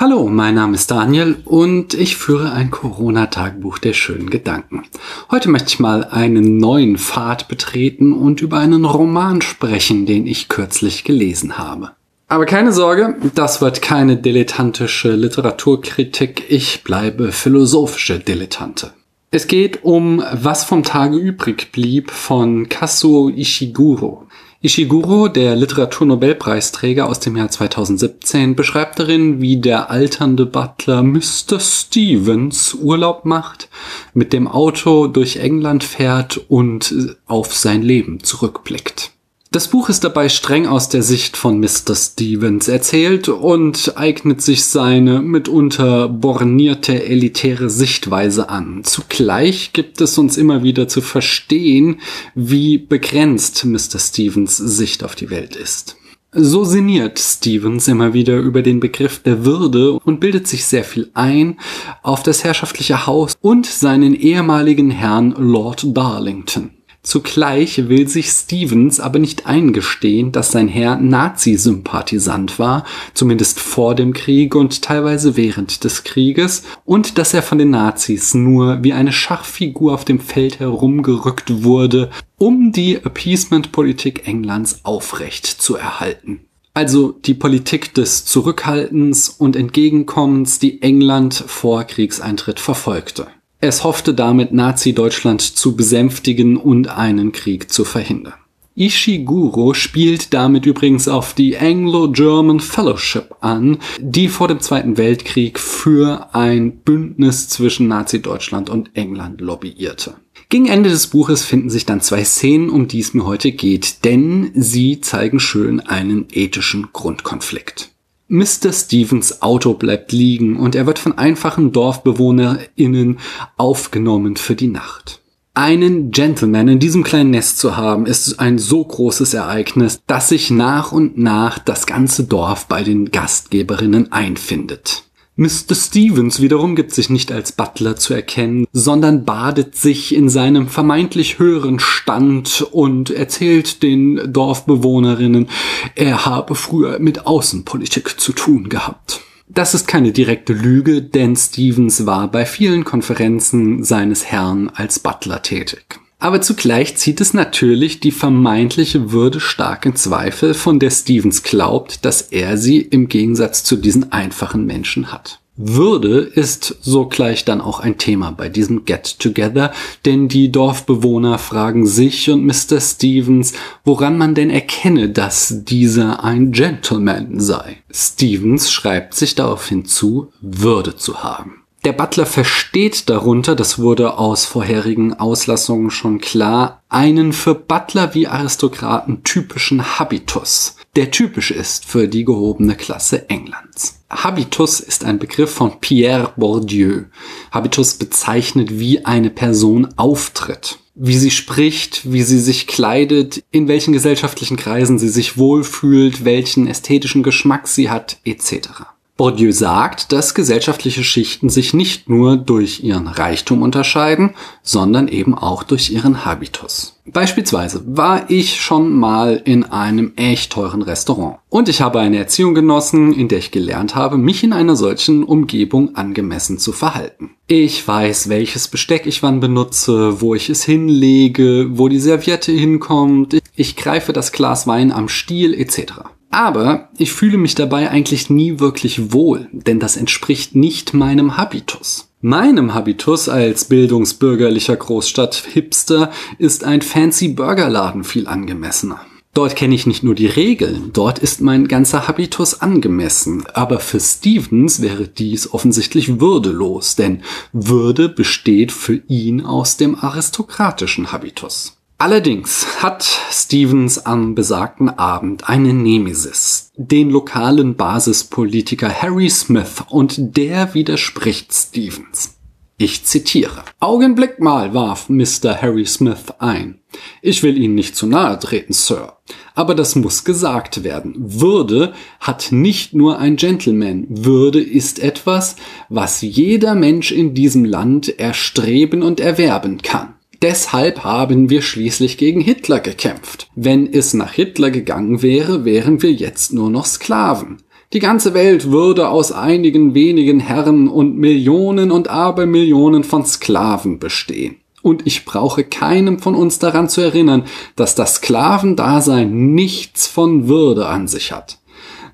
Hallo, mein Name ist Daniel und ich führe ein Corona-Tagebuch der schönen Gedanken. Heute möchte ich mal einen neuen Pfad betreten und über einen Roman sprechen, den ich kürzlich gelesen habe. Aber keine Sorge, das wird keine dilettantische Literaturkritik, ich bleibe philosophische Dilettante. Es geht um Was vom Tage übrig blieb von Kazuo Ishiguro. Ishiguro, der Literaturnobelpreisträger aus dem Jahr 2017, beschreibt darin, wie der alternde Butler Mr. Stevens Urlaub macht, mit dem Auto durch England fährt und auf sein Leben zurückblickt. Das Buch ist dabei streng aus der Sicht von Mr. Stevens erzählt und eignet sich seine mitunter bornierte elitäre Sichtweise an. Zugleich gibt es uns immer wieder zu verstehen, wie begrenzt Mr. Stevens Sicht auf die Welt ist. So sinniert Stevens immer wieder über den Begriff der Würde und bildet sich sehr viel ein auf das herrschaftliche Haus und seinen ehemaligen Herrn Lord Darlington. Zugleich will sich Stevens aber nicht eingestehen, dass sein Herr Nazi-Sympathisant war, zumindest vor dem Krieg und teilweise während des Krieges, und dass er von den Nazis nur wie eine Schachfigur auf dem Feld herumgerückt wurde, um die Appeasement-Politik Englands aufrecht zu erhalten. Also die Politik des Zurückhaltens und Entgegenkommens, die England vor Kriegseintritt verfolgte. Es hoffte damit Nazi-Deutschland zu besänftigen und einen Krieg zu verhindern. Ishiguro spielt damit übrigens auf die Anglo-German Fellowship an, die vor dem Zweiten Weltkrieg für ein Bündnis zwischen Nazi-Deutschland und England lobbyierte. Gegen Ende des Buches finden sich dann zwei Szenen, um die es mir heute geht, denn sie zeigen schön einen ethischen Grundkonflikt. Mr. Stevens Auto bleibt liegen und er wird von einfachen DorfbewohnerInnen aufgenommen für die Nacht. Einen Gentleman in diesem kleinen Nest zu haben, ist ein so großes Ereignis, dass sich nach und nach das ganze Dorf bei den Gastgeberinnen einfindet. Mr. Stevens wiederum gibt sich nicht als Butler zu erkennen, sondern badet sich in seinem vermeintlich höheren Stand und erzählt den Dorfbewohnerinnen, er habe früher mit Außenpolitik zu tun gehabt. Das ist keine direkte Lüge, denn Stevens war bei vielen Konferenzen seines Herrn als Butler tätig. Aber zugleich zieht es natürlich die vermeintliche Würde stark in Zweifel, von der Stevens glaubt, dass er sie im Gegensatz zu diesen einfachen Menschen hat. Würde ist sogleich dann auch ein Thema bei diesem Get-Together, denn die Dorfbewohner fragen sich und Mr. Stevens, woran man denn erkenne, dass dieser ein Gentleman sei. Stevens schreibt sich darauf hinzu, Würde zu haben. Der Butler versteht darunter, das wurde aus vorherigen Auslassungen schon klar, einen für Butler wie Aristokraten typischen Habitus, der typisch ist für die gehobene Klasse Englands. Habitus ist ein Begriff von Pierre Bourdieu. Habitus bezeichnet, wie eine Person auftritt wie sie spricht, wie sie sich kleidet, in welchen gesellschaftlichen Kreisen sie sich wohlfühlt, welchen ästhetischen Geschmack sie hat, etc. Bourdieu sagt, dass gesellschaftliche Schichten sich nicht nur durch ihren Reichtum unterscheiden, sondern eben auch durch ihren Habitus. Beispielsweise war ich schon mal in einem echt teuren Restaurant und ich habe eine Erziehung genossen, in der ich gelernt habe, mich in einer solchen Umgebung angemessen zu verhalten. Ich weiß, welches Besteck ich wann benutze, wo ich es hinlege, wo die Serviette hinkommt, ich greife das Glas Wein am Stiel etc. Aber ich fühle mich dabei eigentlich nie wirklich wohl, denn das entspricht nicht meinem Habitus. Meinem Habitus als bildungsbürgerlicher Großstadt-Hipster ist ein fancy Burgerladen viel angemessener. Dort kenne ich nicht nur die Regeln, dort ist mein ganzer Habitus angemessen. Aber für Stevens wäre dies offensichtlich würdelos, denn Würde besteht für ihn aus dem aristokratischen Habitus. Allerdings hat Stevens am besagten Abend eine Nemesis, den lokalen Basispolitiker Harry Smith, und der widerspricht Stevens. Ich zitiere. Augenblick mal, warf Mr. Harry Smith ein. Ich will Ihnen nicht zu nahe treten, Sir. Aber das muss gesagt werden. Würde hat nicht nur ein Gentleman. Würde ist etwas, was jeder Mensch in diesem Land erstreben und erwerben kann. Deshalb haben wir schließlich gegen Hitler gekämpft. Wenn es nach Hitler gegangen wäre, wären wir jetzt nur noch Sklaven. Die ganze Welt würde aus einigen wenigen Herren und Millionen und Abermillionen von Sklaven bestehen. Und ich brauche keinem von uns daran zu erinnern, dass das Sklavendasein nichts von Würde an sich hat.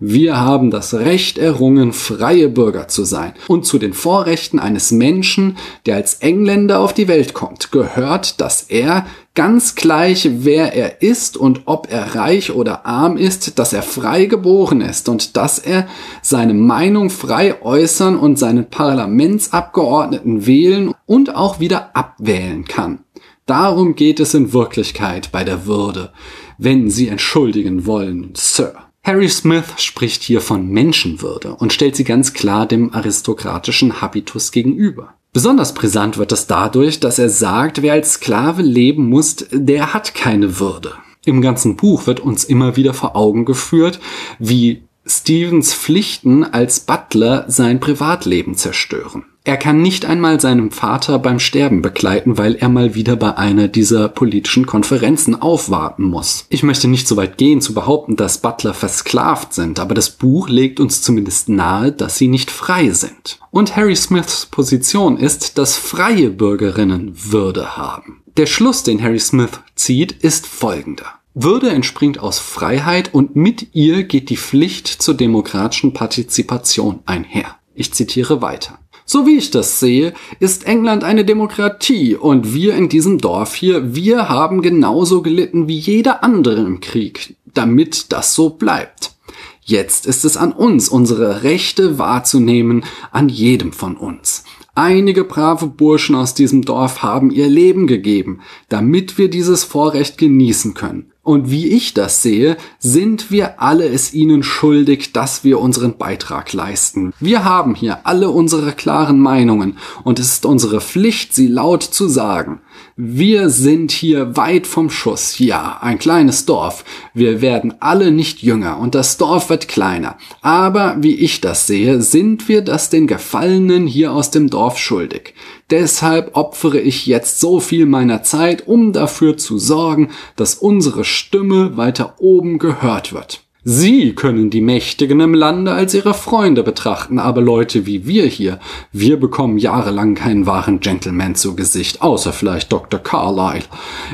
Wir haben das Recht errungen, freie Bürger zu sein. Und zu den Vorrechten eines Menschen, der als Engländer auf die Welt kommt, gehört, dass er ganz gleich, wer er ist und ob er reich oder arm ist, dass er frei geboren ist und dass er seine Meinung frei äußern und seinen Parlamentsabgeordneten wählen und auch wieder abwählen kann. Darum geht es in Wirklichkeit bei der Würde, wenn Sie entschuldigen wollen, Sir. Harry Smith spricht hier von Menschenwürde und stellt sie ganz klar dem aristokratischen Habitus gegenüber. Besonders brisant wird es dadurch, dass er sagt, wer als Sklave leben muss, der hat keine Würde. Im ganzen Buch wird uns immer wieder vor Augen geführt, wie Stevens Pflichten als Butler sein Privatleben zerstören. Er kann nicht einmal seinem Vater beim Sterben begleiten, weil er mal wieder bei einer dieser politischen Konferenzen aufwarten muss. Ich möchte nicht so weit gehen zu behaupten, dass Butler versklavt sind, aber das Buch legt uns zumindest nahe, dass sie nicht frei sind. Und Harry Smiths Position ist, dass freie Bürgerinnen Würde haben. Der Schluss, den Harry Smith zieht, ist folgender. Würde entspringt aus Freiheit und mit ihr geht die Pflicht zur demokratischen Partizipation einher. Ich zitiere weiter. So wie ich das sehe, ist England eine Demokratie und wir in diesem Dorf hier, wir haben genauso gelitten wie jeder andere im Krieg, damit das so bleibt. Jetzt ist es an uns, unsere Rechte wahrzunehmen, an jedem von uns. Einige brave Burschen aus diesem Dorf haben ihr Leben gegeben, damit wir dieses Vorrecht genießen können. Und wie ich das sehe, sind wir alle es ihnen schuldig, dass wir unseren Beitrag leisten. Wir haben hier alle unsere klaren Meinungen und es ist unsere Pflicht, sie laut zu sagen. Wir sind hier weit vom Schuss. Ja, ein kleines Dorf. Wir werden alle nicht jünger und das Dorf wird kleiner. Aber wie ich das sehe, sind wir das den Gefallenen hier aus dem Dorf schuldig. Deshalb opfere ich jetzt so viel meiner Zeit, um dafür zu sorgen, dass unsere Stimme weiter oben gehört wird. Sie können die Mächtigen im Lande als ihre Freunde betrachten, aber Leute wie wir hier, wir bekommen jahrelang keinen wahren Gentleman zu Gesicht, außer vielleicht Dr. Carlyle.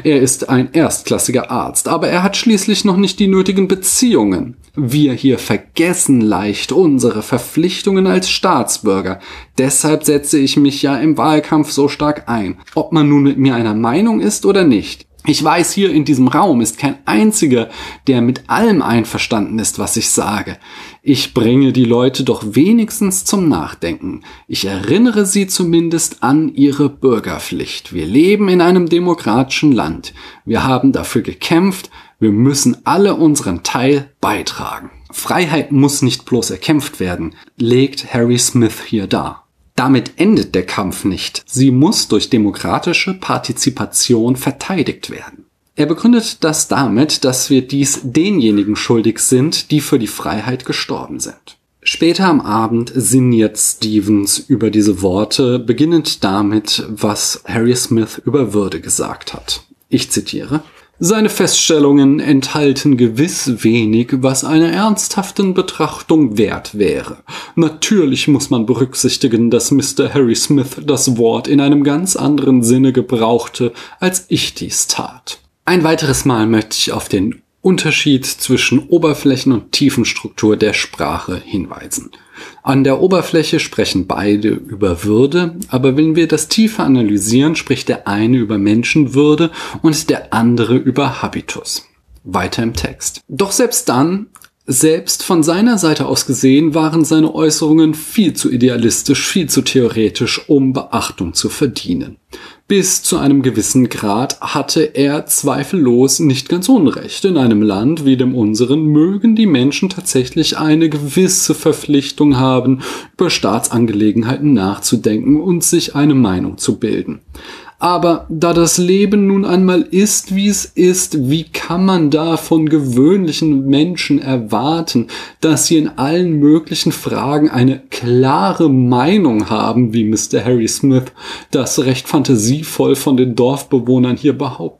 Er ist ein erstklassiger Arzt, aber er hat schließlich noch nicht die nötigen Beziehungen. Wir hier vergessen leicht unsere Verpflichtungen als Staatsbürger. Deshalb setze ich mich ja im Wahlkampf so stark ein. Ob man nun mit mir einer Meinung ist oder nicht. Ich weiß, hier in diesem Raum ist kein einziger, der mit allem einverstanden ist, was ich sage. Ich bringe die Leute doch wenigstens zum Nachdenken. Ich erinnere sie zumindest an ihre Bürgerpflicht. Wir leben in einem demokratischen Land. Wir haben dafür gekämpft. Wir müssen alle unseren Teil beitragen. Freiheit muss nicht bloß erkämpft werden, legt Harry Smith hier dar. Damit endet der Kampf nicht. Sie muss durch demokratische Partizipation verteidigt werden. Er begründet das damit, dass wir dies denjenigen schuldig sind, die für die Freiheit gestorben sind. Später am Abend sinniert Stevens über diese Worte, beginnend damit, was Harry Smith über Würde gesagt hat. Ich zitiere seine Feststellungen enthalten gewiss wenig, was einer ernsthaften Betrachtung wert wäre. Natürlich muss man berücksichtigen, dass Mr. Harry Smith das Wort in einem ganz anderen Sinne gebrauchte, als ich dies tat. Ein weiteres Mal möchte ich auf den Unterschied zwischen Oberflächen- und Tiefenstruktur der Sprache hinweisen. An der Oberfläche sprechen beide über Würde, aber wenn wir das tiefer analysieren, spricht der eine über Menschenwürde und der andere über Habitus. Weiter im Text. Doch selbst dann, selbst von seiner Seite aus gesehen, waren seine Äußerungen viel zu idealistisch, viel zu theoretisch, um Beachtung zu verdienen. Bis zu einem gewissen Grad hatte er zweifellos nicht ganz unrecht. In einem Land wie dem unseren mögen die Menschen tatsächlich eine gewisse Verpflichtung haben, über Staatsangelegenheiten nachzudenken und sich eine Meinung zu bilden. Aber da das Leben nun einmal ist, wie es ist, wie kann man da von gewöhnlichen Menschen erwarten, dass sie in allen möglichen Fragen eine klare Meinung haben, wie Mr. Harry Smith das recht fantasievoll von den Dorfbewohnern hier behauptet.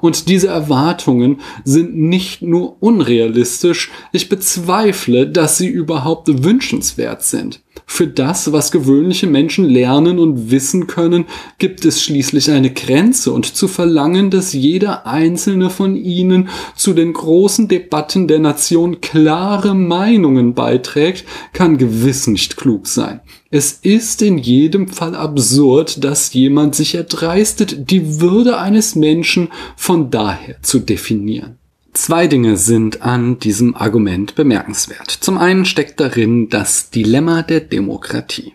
Und diese Erwartungen sind nicht nur unrealistisch, ich bezweifle, dass sie überhaupt wünschenswert sind. Für das, was gewöhnliche Menschen lernen und wissen können, gibt es schließlich eine Grenze und zu verlangen, dass jeder einzelne von ihnen zu den großen Debatten der Nation klare Meinungen beiträgt, kann gewiss nicht klug sein. Es ist in jedem Fall absurd, dass jemand sich erdreistet, die Würde eines Menschen von daher zu definieren. Zwei Dinge sind an diesem Argument bemerkenswert. Zum einen steckt darin das Dilemma der Demokratie.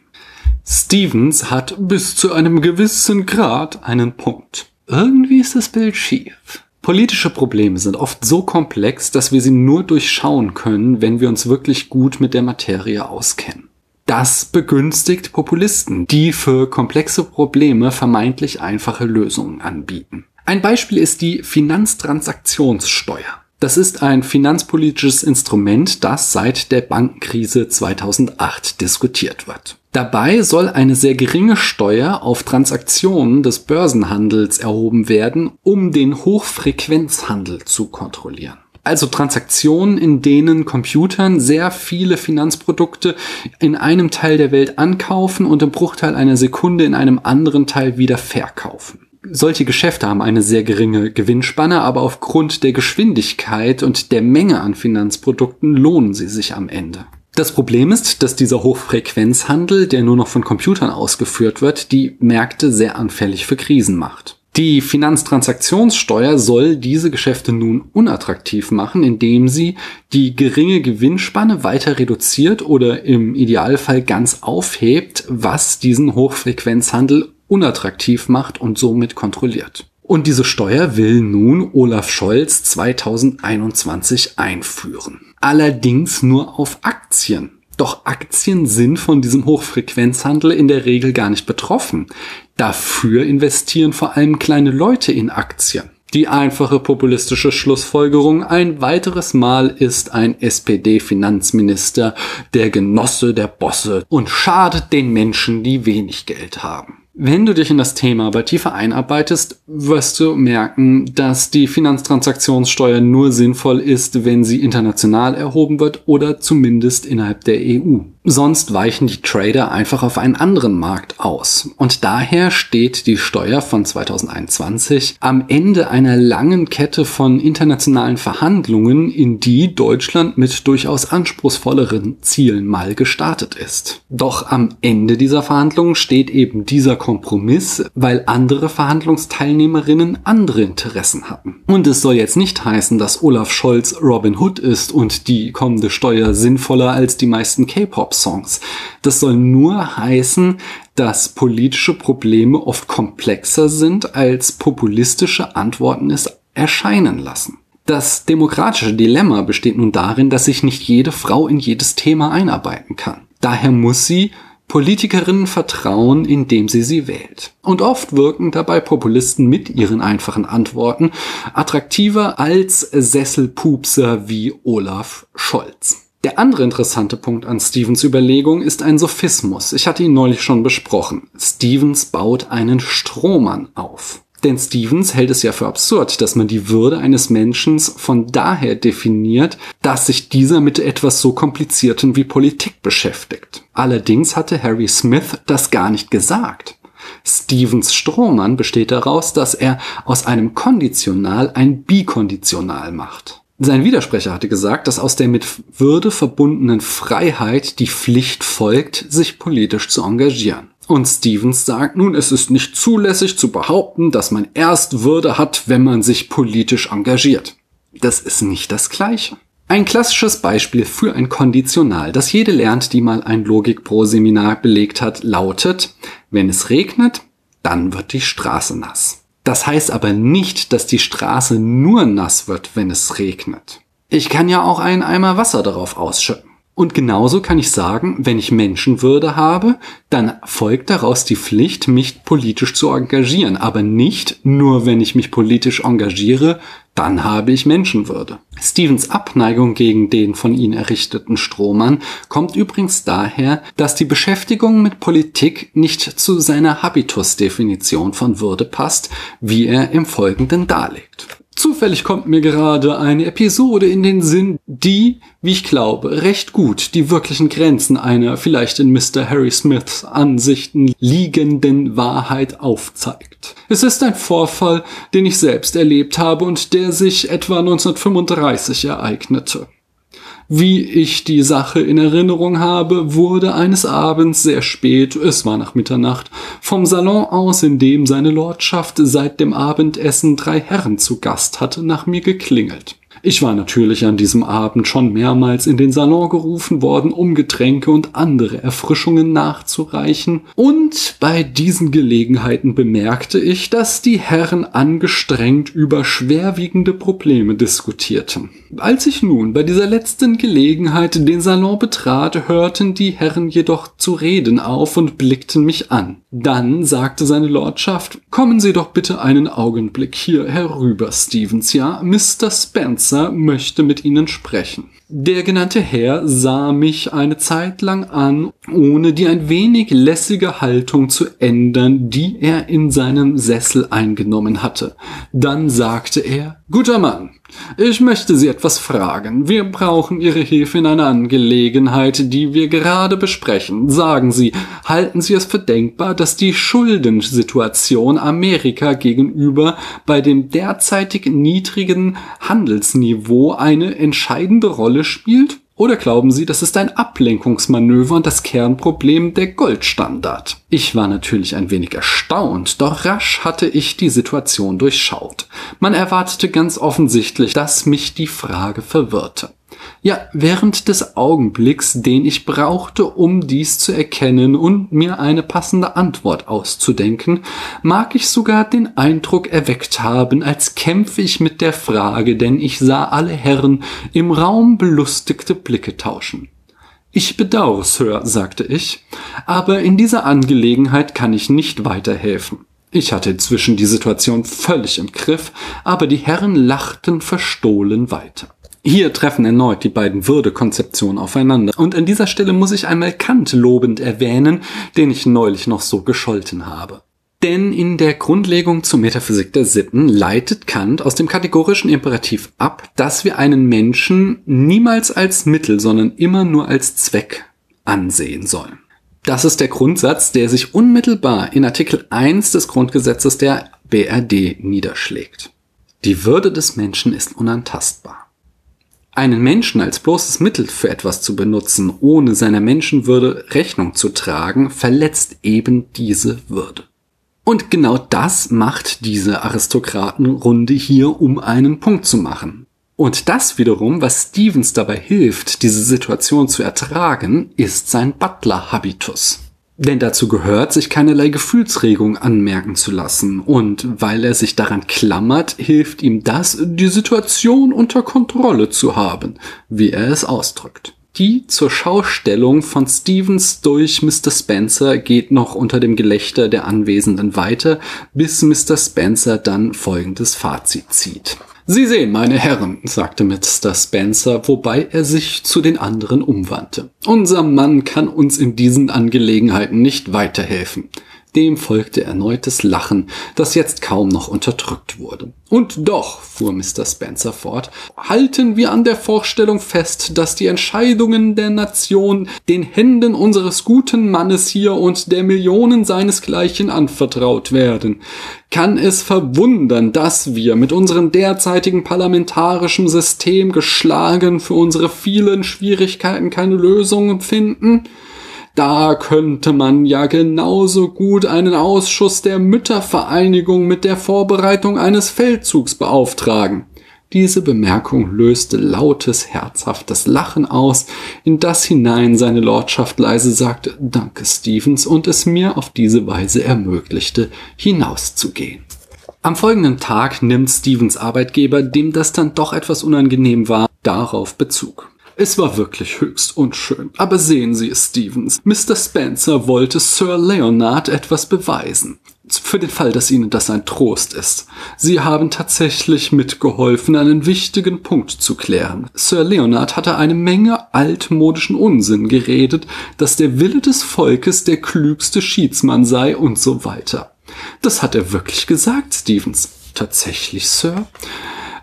Stevens hat bis zu einem gewissen Grad einen Punkt. Irgendwie ist das Bild schief. Politische Probleme sind oft so komplex, dass wir sie nur durchschauen können, wenn wir uns wirklich gut mit der Materie auskennen. Das begünstigt Populisten, die für komplexe Probleme vermeintlich einfache Lösungen anbieten. Ein Beispiel ist die Finanztransaktionssteuer. Das ist ein finanzpolitisches Instrument, das seit der Bankenkrise 2008 diskutiert wird. Dabei soll eine sehr geringe Steuer auf Transaktionen des Börsenhandels erhoben werden, um den Hochfrequenzhandel zu kontrollieren. Also Transaktionen, in denen Computern sehr viele Finanzprodukte in einem Teil der Welt ankaufen und im Bruchteil einer Sekunde in einem anderen Teil wieder verkaufen solche Geschäfte haben eine sehr geringe Gewinnspanne, aber aufgrund der Geschwindigkeit und der Menge an Finanzprodukten lohnen sie sich am Ende. Das Problem ist, dass dieser Hochfrequenzhandel, der nur noch von Computern ausgeführt wird, die Märkte sehr anfällig für Krisen macht. Die Finanztransaktionssteuer soll diese Geschäfte nun unattraktiv machen, indem sie die geringe Gewinnspanne weiter reduziert oder im Idealfall ganz aufhebt, was diesen Hochfrequenzhandel unattraktiv macht und somit kontrolliert. Und diese Steuer will nun Olaf Scholz 2021 einführen. Allerdings nur auf Aktien. Doch Aktien sind von diesem Hochfrequenzhandel in der Regel gar nicht betroffen. Dafür investieren vor allem kleine Leute in Aktien. Die einfache populistische Schlussfolgerung ein weiteres Mal ist ein SPD-Finanzminister der Genosse der Bosse und schadet den Menschen, die wenig Geld haben. Wenn du dich in das Thema aber tiefer einarbeitest, wirst du merken, dass die Finanztransaktionssteuer nur sinnvoll ist, wenn sie international erhoben wird oder zumindest innerhalb der EU. Sonst weichen die Trader einfach auf einen anderen Markt aus. Und daher steht die Steuer von 2021 am Ende einer langen Kette von internationalen Verhandlungen, in die Deutschland mit durchaus anspruchsvolleren Zielen mal gestartet ist. Doch am Ende dieser Verhandlungen steht eben dieser Kompromiss, weil andere Verhandlungsteilnehmerinnen andere Interessen hatten. Und es soll jetzt nicht heißen, dass Olaf Scholz Robin Hood ist und die kommende Steuer sinnvoller als die meisten K-Pop-Songs. Das soll nur heißen, dass politische Probleme oft komplexer sind, als populistische Antworten es erscheinen lassen. Das demokratische Dilemma besteht nun darin, dass sich nicht jede Frau in jedes Thema einarbeiten kann. Daher muss sie Politikerinnen vertrauen, indem sie sie wählt. Und oft wirken dabei Populisten mit ihren einfachen Antworten attraktiver als Sesselpupser wie Olaf Scholz. Der andere interessante Punkt an Stevens Überlegung ist ein Sophismus. Ich hatte ihn neulich schon besprochen. Stevens baut einen Strohmann auf. Denn Stevens hält es ja für absurd, dass man die Würde eines Menschen von daher definiert, dass sich dieser mit etwas so kompliziertem wie Politik beschäftigt. Allerdings hatte Harry Smith das gar nicht gesagt. Stevens Strohmann besteht daraus, dass er aus einem Konditional ein Bikonditional macht. Sein Widersprecher hatte gesagt, dass aus der mit Würde verbundenen Freiheit die Pflicht folgt, sich politisch zu engagieren. Und Stevens sagt nun, es ist nicht zulässig zu behaupten, dass man erst Würde hat, wenn man sich politisch engagiert. Das ist nicht das Gleiche. Ein klassisches Beispiel für ein Konditional, das jede lernt, die mal ein Logik Pro Seminar belegt hat, lautet, wenn es regnet, dann wird die Straße nass. Das heißt aber nicht, dass die Straße nur nass wird, wenn es regnet. Ich kann ja auch einen Eimer Wasser darauf ausschütten. Und genauso kann ich sagen, wenn ich Menschenwürde habe, dann folgt daraus die Pflicht, mich politisch zu engagieren. Aber nicht nur, wenn ich mich politisch engagiere, dann habe ich Menschenwürde. Stevens Abneigung gegen den von ihm errichteten Strohmann kommt übrigens daher, dass die Beschäftigung mit Politik nicht zu seiner Habitusdefinition von Würde passt, wie er im Folgenden darlegt. Zufällig kommt mir gerade eine Episode in den Sinn, die, wie ich glaube, recht gut die wirklichen Grenzen einer vielleicht in Mr. Harry Smiths Ansichten liegenden Wahrheit aufzeigt. Es ist ein Vorfall, den ich selbst erlebt habe und der sich etwa 1935 ereignete. Wie ich die Sache in Erinnerung habe, wurde eines Abends sehr spät, es war nach Mitternacht, vom Salon aus, in dem seine Lordschaft seit dem Abendessen drei Herren zu Gast hatte, nach mir geklingelt. Ich war natürlich an diesem Abend schon mehrmals in den Salon gerufen worden, um Getränke und andere Erfrischungen nachzureichen, und bei diesen Gelegenheiten bemerkte ich, dass die Herren angestrengt über schwerwiegende Probleme diskutierten. Als ich nun bei dieser letzten Gelegenheit den Salon betrat, hörten die Herren jedoch zu reden auf und blickten mich an. Dann sagte seine Lordschaft, kommen Sie doch bitte einen Augenblick hier herüber, Stevens, ja? Mr. Spencer möchte mit Ihnen sprechen. Der genannte Herr sah mich eine Zeit lang an, ohne die ein wenig lässige Haltung zu ändern, die er in seinem Sessel eingenommen hatte. Dann sagte er, Guter Mann, ich möchte Sie etwas fragen. Wir brauchen Ihre Hilfe in einer Angelegenheit, die wir gerade besprechen. Sagen Sie, halten Sie es für denkbar, dass die Schuldensituation Amerika gegenüber bei dem derzeitig niedrigen Handelsniveau eine entscheidende Rolle spielt? Oder glauben Sie, das ist ein Ablenkungsmanöver und das Kernproblem der Goldstandard? Ich war natürlich ein wenig erstaunt, doch rasch hatte ich die Situation durchschaut. Man erwartete ganz offensichtlich, dass mich die Frage verwirrte. Ja, während des Augenblicks, den ich brauchte, um dies zu erkennen und mir eine passende Antwort auszudenken, mag ich sogar den Eindruck erweckt haben, als kämpfe ich mit der Frage, denn ich sah alle Herren im Raum belustigte Blicke tauschen. Ich bedauere, Sir, sagte ich, aber in dieser Angelegenheit kann ich nicht weiterhelfen. Ich hatte inzwischen die Situation völlig im Griff, aber die Herren lachten verstohlen weiter. Hier treffen erneut die beiden Würdekonzeptionen aufeinander. Und an dieser Stelle muss ich einmal Kant lobend erwähnen, den ich neulich noch so gescholten habe. Denn in der Grundlegung zur Metaphysik der Sitten leitet Kant aus dem kategorischen Imperativ ab, dass wir einen Menschen niemals als Mittel, sondern immer nur als Zweck ansehen sollen. Das ist der Grundsatz, der sich unmittelbar in Artikel 1 des Grundgesetzes der BRD niederschlägt. Die Würde des Menschen ist unantastbar. Einen Menschen als bloßes Mittel für etwas zu benutzen, ohne seiner Menschenwürde Rechnung zu tragen, verletzt eben diese Würde. Und genau das macht diese Aristokratenrunde hier, um einen Punkt zu machen. Und das wiederum, was Stevens dabei hilft, diese Situation zu ertragen, ist sein Butler-Habitus. Denn dazu gehört, sich keinerlei Gefühlsregung anmerken zu lassen. Und weil er sich daran klammert, hilft ihm das, die Situation unter Kontrolle zu haben, wie er es ausdrückt. Die zur Schaustellung von Stevens durch Mr. Spencer geht noch unter dem Gelächter der Anwesenden weiter, bis Mr. Spencer dann folgendes Fazit zieht. Sie sehen, meine Herren, sagte Mr. Spencer, wobei er sich zu den anderen umwandte. Unser Mann kann uns in diesen Angelegenheiten nicht weiterhelfen. Dem folgte erneutes Lachen, das jetzt kaum noch unterdrückt wurde. Und doch, fuhr Mr. Spencer fort, halten wir an der Vorstellung fest, dass die Entscheidungen der Nation den Händen unseres guten Mannes hier und der Millionen seinesgleichen anvertraut werden. Kann es verwundern, dass wir mit unserem derzeitigen parlamentarischen System geschlagen für unsere vielen Schwierigkeiten keine Lösungen finden? Da könnte man ja genauso gut einen Ausschuss der Müttervereinigung mit der Vorbereitung eines Feldzugs beauftragen. Diese Bemerkung löste lautes, herzhaftes Lachen aus, in das hinein seine Lordschaft leise sagte Danke, Stevens, und es mir auf diese Weise ermöglichte, hinauszugehen. Am folgenden Tag nimmt Stevens Arbeitgeber, dem das dann doch etwas unangenehm war, darauf Bezug. Es war wirklich höchst unschön. Aber sehen Sie es, Stevens. Mr. Spencer wollte Sir Leonard etwas beweisen. Für den Fall, dass Ihnen das ein Trost ist. Sie haben tatsächlich mitgeholfen, einen wichtigen Punkt zu klären. Sir Leonard hatte eine Menge altmodischen Unsinn geredet, dass der Wille des Volkes der klügste Schiedsmann sei und so weiter. Das hat er wirklich gesagt, Stevens. Tatsächlich, Sir?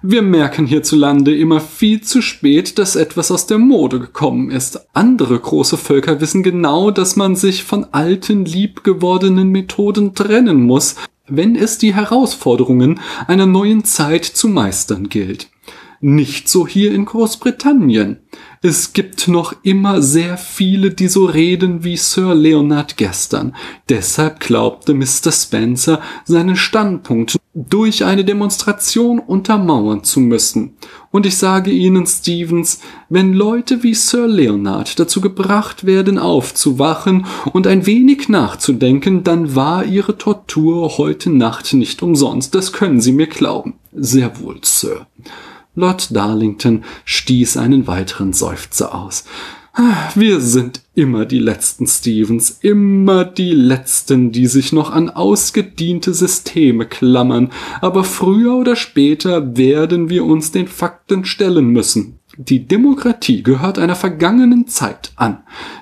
Wir merken hierzulande immer viel zu spät, dass etwas aus der Mode gekommen ist. Andere große Völker wissen genau, dass man sich von alten, liebgewordenen Methoden trennen muss, wenn es die Herausforderungen einer neuen Zeit zu meistern gilt. Nicht so hier in Großbritannien. Es gibt noch immer sehr viele, die so reden wie Sir Leonard gestern. Deshalb glaubte Mr. Spencer, seinen Standpunkt durch eine Demonstration untermauern zu müssen. Und ich sage Ihnen, Stevens, wenn Leute wie Sir Leonard dazu gebracht werden, aufzuwachen und ein wenig nachzudenken, dann war Ihre Tortur heute Nacht nicht umsonst. Das können Sie mir glauben. Sehr wohl, Sir. Lord Darlington stieß einen weiteren Seufzer aus. Wir sind immer die Letzten, Stevens, immer die Letzten, die sich noch an ausgediente Systeme klammern, aber früher oder später werden wir uns den Fakten stellen müssen. Die Demokratie gehört einer vergangenen Zeit an.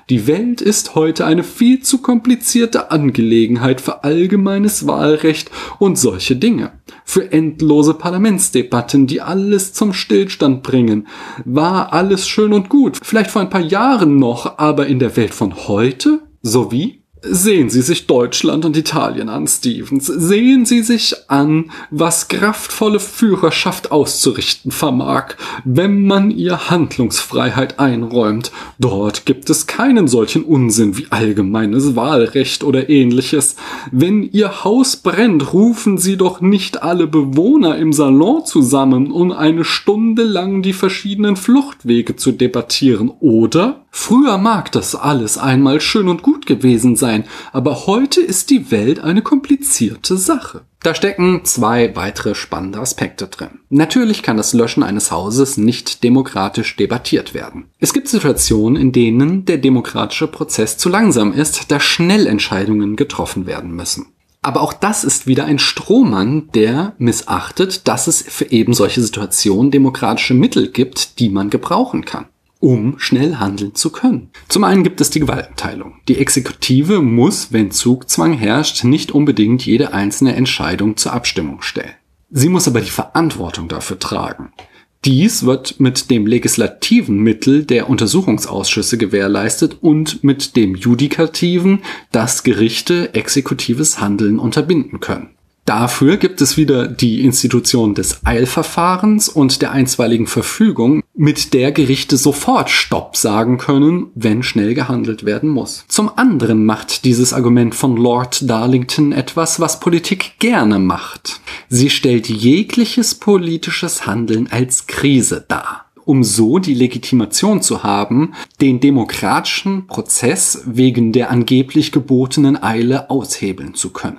Die Welt ist heute eine viel zu komplizierte Angelegenheit für allgemeines Wahlrecht und solche Dinge. Für endlose Parlamentsdebatten, die alles zum Stillstand bringen. War alles schön und gut, vielleicht vor ein paar Jahren noch, aber in der Welt von heute? So wie? Sehen Sie sich Deutschland und Italien an, Stevens. Sehen Sie sich an, was kraftvolle Führerschaft auszurichten vermag, wenn man ihr Handlungsfreiheit einräumt. Dort gibt es keinen solchen Unsinn wie allgemeines Wahlrecht oder ähnliches. Wenn Ihr Haus brennt, rufen Sie doch nicht alle Bewohner im Salon zusammen, um eine Stunde lang die verschiedenen Fluchtwege zu debattieren, oder? Früher mag das alles einmal schön und gut gewesen sein, aber heute ist die Welt eine komplizierte Sache. Da stecken zwei weitere spannende Aspekte drin. Natürlich kann das Löschen eines Hauses nicht demokratisch debattiert werden. Es gibt Situationen, in denen der demokratische Prozess zu langsam ist, da Schnellentscheidungen getroffen werden müssen. Aber auch das ist wieder ein Strohmann, der missachtet, dass es für eben solche Situationen demokratische Mittel gibt, die man gebrauchen kann um schnell handeln zu können. Zum einen gibt es die Gewaltenteilung. Die Exekutive muss, wenn Zugzwang herrscht, nicht unbedingt jede einzelne Entscheidung zur Abstimmung stellen. Sie muss aber die Verantwortung dafür tragen. Dies wird mit dem legislativen Mittel der Untersuchungsausschüsse gewährleistet und mit dem judikativen, das Gerichte exekutives Handeln unterbinden können. Dafür gibt es wieder die Institution des Eilverfahrens und der einstweiligen Verfügung, mit der Gerichte sofort Stopp sagen können, wenn schnell gehandelt werden muss. Zum anderen macht dieses Argument von Lord Darlington etwas, was Politik gerne macht. Sie stellt jegliches politisches Handeln als Krise dar um so die Legitimation zu haben, den demokratischen Prozess wegen der angeblich gebotenen Eile aushebeln zu können.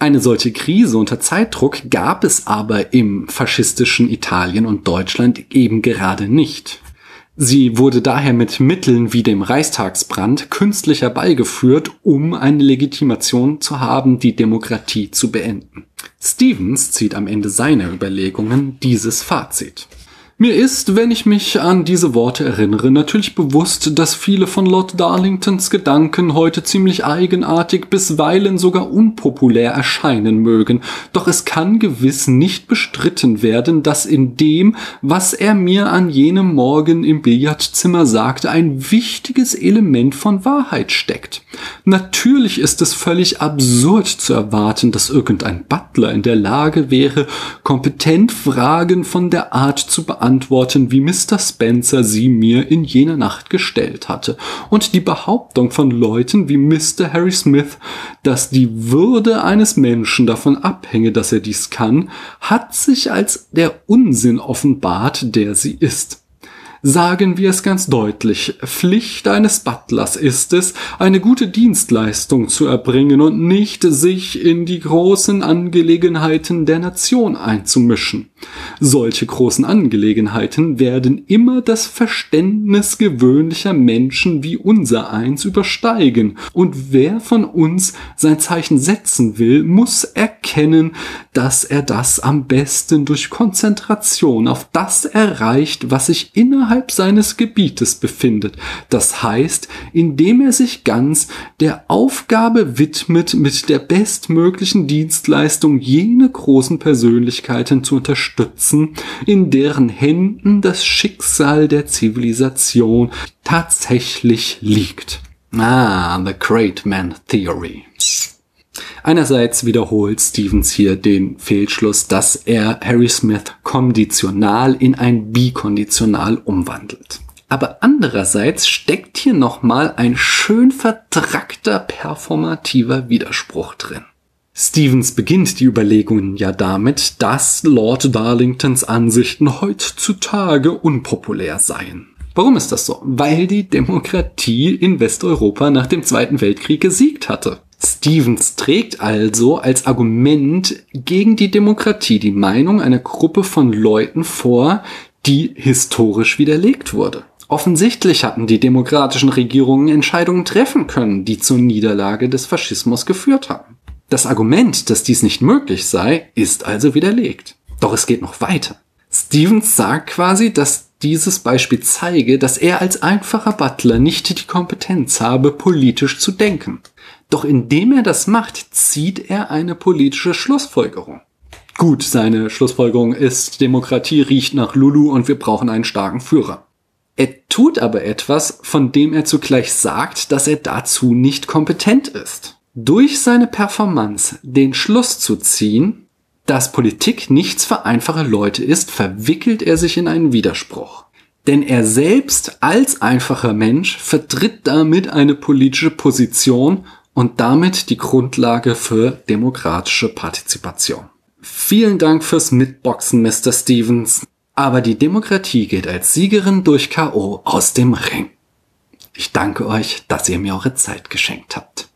Eine solche Krise unter Zeitdruck gab es aber im faschistischen Italien und Deutschland eben gerade nicht. Sie wurde daher mit Mitteln wie dem Reichstagsbrand künstlich herbeigeführt, um eine Legitimation zu haben, die Demokratie zu beenden. Stevens zieht am Ende seiner Überlegungen dieses Fazit. Mir ist, wenn ich mich an diese Worte erinnere, natürlich bewusst, dass viele von Lord Darlingtons Gedanken heute ziemlich eigenartig, bisweilen sogar unpopulär erscheinen mögen. Doch es kann gewiss nicht bestritten werden, dass in dem, was er mir an jenem Morgen im Billardzimmer sagte, ein wichtiges Element von Wahrheit steckt. Natürlich ist es völlig absurd zu erwarten, dass irgendein Butler in der Lage wäre, kompetent Fragen von der Art zu beantworten, beantworten, wie Mr. Spencer sie mir in jener Nacht gestellt hatte. Und die Behauptung von Leuten wie Mr. Harry Smith, dass die Würde eines Menschen davon abhänge, dass er dies kann, hat sich als der Unsinn offenbart, der sie ist. Sagen wir es ganz deutlich, Pflicht eines Butlers ist es, eine gute Dienstleistung zu erbringen und nicht sich in die großen Angelegenheiten der Nation einzumischen. Solche großen Angelegenheiten werden immer das Verständnis gewöhnlicher Menschen wie unser eins übersteigen, und wer von uns sein Zeichen setzen will, muss erkennen, dass er das am besten durch Konzentration auf das erreicht, was sich innerhalb seines Gebietes befindet. Das heißt, indem er sich ganz der Aufgabe widmet, mit der bestmöglichen Dienstleistung jene großen Persönlichkeiten zu unterstützen, in deren Händen das Schicksal der Zivilisation tatsächlich liegt. Ah, the Great Man Theory. Einerseits wiederholt Stevens hier den Fehlschluss, dass er Harry Smith konditional in ein Bikonditional umwandelt. Aber andererseits steckt hier nochmal ein schön vertrackter performativer Widerspruch drin. Stevens beginnt die Überlegungen ja damit, dass Lord Darlingtons Ansichten heutzutage unpopulär seien. Warum ist das so? Weil die Demokratie in Westeuropa nach dem Zweiten Weltkrieg gesiegt hatte. Stevens trägt also als Argument gegen die Demokratie die Meinung einer Gruppe von Leuten vor, die historisch widerlegt wurde. Offensichtlich hatten die demokratischen Regierungen Entscheidungen treffen können, die zur Niederlage des Faschismus geführt haben. Das Argument, dass dies nicht möglich sei, ist also widerlegt. Doch es geht noch weiter. Stevens sagt quasi, dass dieses Beispiel zeige, dass er als einfacher Butler nicht die Kompetenz habe, politisch zu denken. Doch indem er das macht, zieht er eine politische Schlussfolgerung. Gut, seine Schlussfolgerung ist, Demokratie riecht nach Lulu und wir brauchen einen starken Führer. Er tut aber etwas, von dem er zugleich sagt, dass er dazu nicht kompetent ist. Durch seine Performance den Schluss zu ziehen, dass Politik nichts für einfache Leute ist, verwickelt er sich in einen Widerspruch. Denn er selbst als einfacher Mensch vertritt damit eine politische Position und damit die Grundlage für demokratische Partizipation. Vielen Dank fürs Mitboxen, Mr. Stevens. Aber die Demokratie geht als Siegerin durch KO aus dem Ring. Ich danke euch, dass ihr mir eure Zeit geschenkt habt.